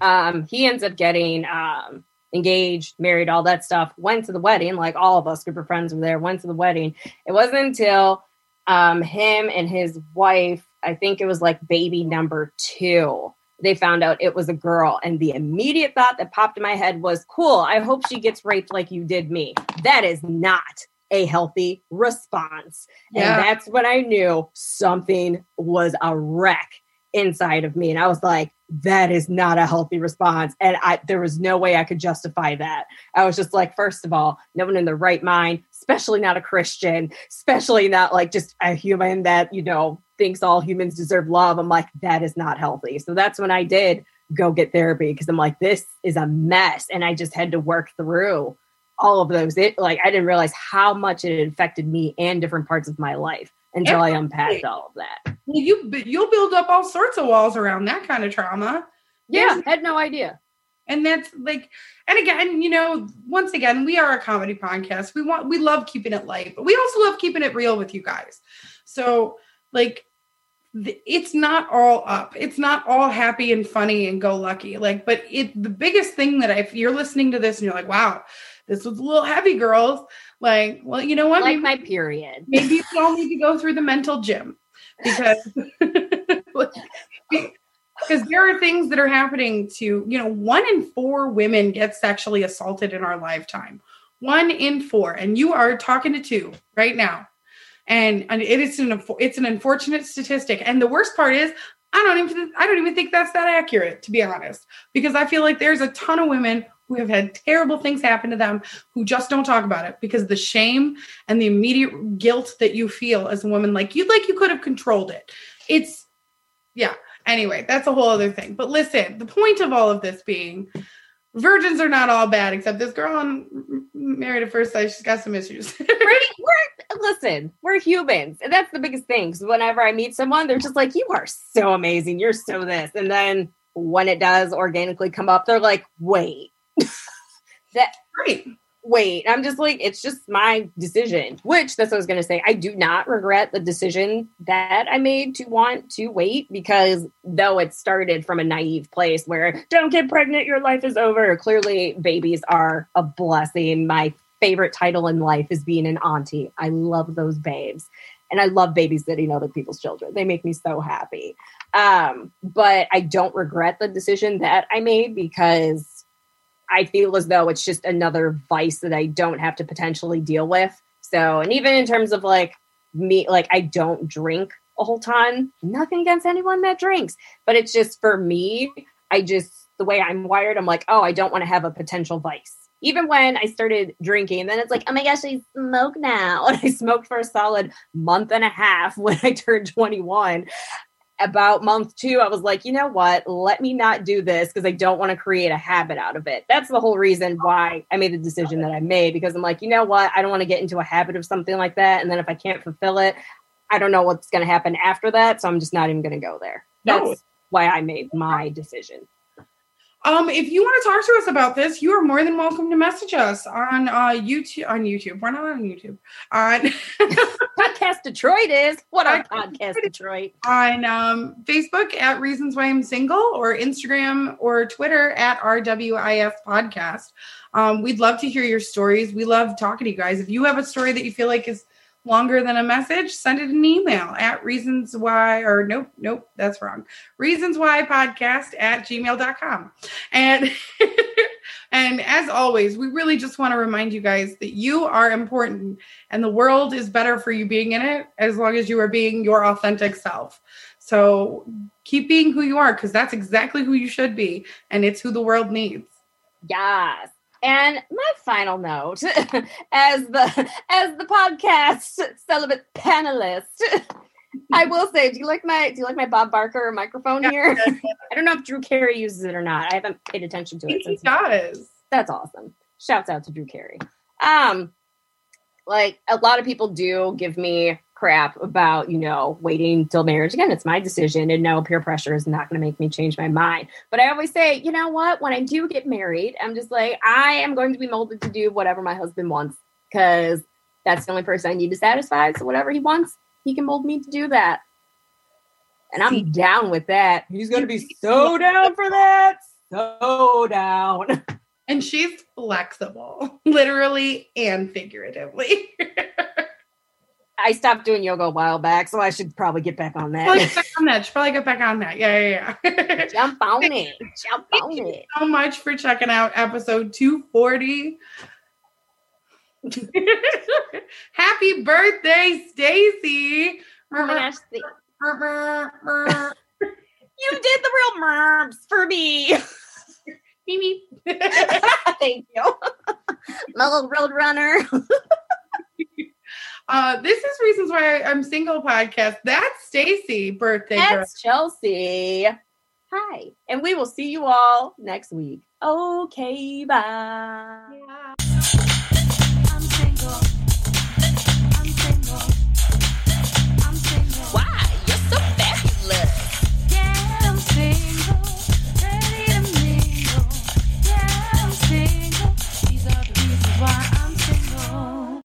Um, he ends up getting um engaged, married, all that stuff. Went to the wedding, like all of us group of friends were there. Went to the wedding. It wasn't until um him and his wife I think it was like baby number two they found out it was a girl. And the immediate thought that popped in my head was, cool, I hope she gets raped like you did me. That is not a healthy response. Yeah. And that's when I knew something was a wreck inside of me. And I was like, that is not a healthy response. And I there was no way I could justify that. I was just like, first of all, no one in the right mind, especially not a Christian, especially not like just a human that, you know, thinks all humans deserve love. I'm like, that is not healthy. So that's when I did go get therapy because I'm like, this is a mess. And I just had to work through all of those. It like I didn't realize how much it affected me and different parts of my life until I unpacked all of that. Well, you you'll build up all sorts of walls around that kind of trauma. Yeah, There's, had no idea. And that's like, and again, you know, once again, we are a comedy podcast. We want, we love keeping it light, but we also love keeping it real with you guys. So, like, it's not all up. It's not all happy and funny and go lucky. Like, but it the biggest thing that if you're listening to this and you're like, wow, this was a little heavy, girls. Like, well, you know what? Like maybe, my period. Maybe you all need to go through the mental gym because because there are things that are happening to you know one in four women gets sexually assaulted in our lifetime. One in four, and you are talking to two right now and, and it is an it's an unfortunate statistic. And the worst part is I don't even I don't even think that's that accurate to be honest, because I feel like there's a ton of women who have had terrible things happen to them who just don't talk about it because the shame and the immediate guilt that you feel as a woman like you'd like you could have controlled it. It's yeah. Anyway, that's a whole other thing. But listen, the point of all of this being virgins are not all bad, except this girl on Married at First Sight. She's got some issues. we're, we're, listen, we're humans, and that's the biggest thing. Because whenever I meet someone, they're just like, "You are so amazing. You're so this," and then when it does organically come up, they're like, "Wait, that right." wait. I'm just like, it's just my decision, which that's what I was going to say. I do not regret the decision that I made to want to wait because though it started from a naive place where don't get pregnant, your life is over. Clearly, babies are a blessing. My favorite title in life is being an auntie. I love those babes. And I love babysitting other people's children. They make me so happy. Um, but I don't regret the decision that I made because I feel as though it's just another vice that I don't have to potentially deal with. So, and even in terms of like me, like I don't drink a whole ton, nothing against anyone that drinks, but it's just for me, I just, the way I'm wired, I'm like, oh, I don't want to have a potential vice. Even when I started drinking, then it's like, oh my gosh, I smoke now. And I smoked for a solid month and a half when I turned 21 about month two, I was like, you know what? Let me not do this because I don't want to create a habit out of it. That's the whole reason why I made the decision that I made because I'm like, you know what? I don't want to get into a habit of something like that. And then if I can't fulfill it, I don't know what's going to happen after that. So I'm just not even going to go there. That's no. why I made my decision. Um, if you want to talk to us about this, you are more than welcome to message us on uh, YouTube. On YouTube, we're not on YouTube. On Podcast Detroit is what our podcast Detroit on um, Facebook at Reasons Why I'm Single, or Instagram or Twitter at RWIS Podcast. Um, we'd love to hear your stories. We love talking to you guys. If you have a story that you feel like is longer than a message, send it an email at reasons why, or nope, nope, that's wrong. Reasons why podcast at gmail.com. And and as always, we really just want to remind you guys that you are important and the world is better for you being in it as long as you are being your authentic self. So keep being who you are because that's exactly who you should be, and it's who the world needs. Yes. And my final note, as the as the podcast celibate panelist, I will say, do you like my do you like my Bob Barker microphone here? I don't know if Drew Carey uses it or not. I haven't paid attention to it. He does. That's awesome. Shouts out to Drew Carey. Um, like a lot of people do give me crap about, you know, waiting till marriage. Again, it's my decision and no peer pressure is not going to make me change my mind. But I always say, you know what, when I do get married, I'm just like, I am going to be molded to do whatever my husband wants because that's the only person I need to satisfy. So whatever he wants, he can mold me to do that. And I'm down with that. He's going to be so down for that. So down. And she's flexible, literally and figuratively. I stopped doing yoga a while back, so I should probably get back on that. Probably back on that. Should probably get back on that. Yeah, yeah, yeah. Jump on it. Jump on Thank you it. so much for checking out episode 240. Happy birthday, Stacy. Oh my gosh, you did the real merms for me. Mimi. Thank you. My little road runner. Uh, this is reasons why I'm single podcast. That's Stacy birthday girl. That's Chelsea. Hi. And we will see you all next week. Okay, bye. Yeah.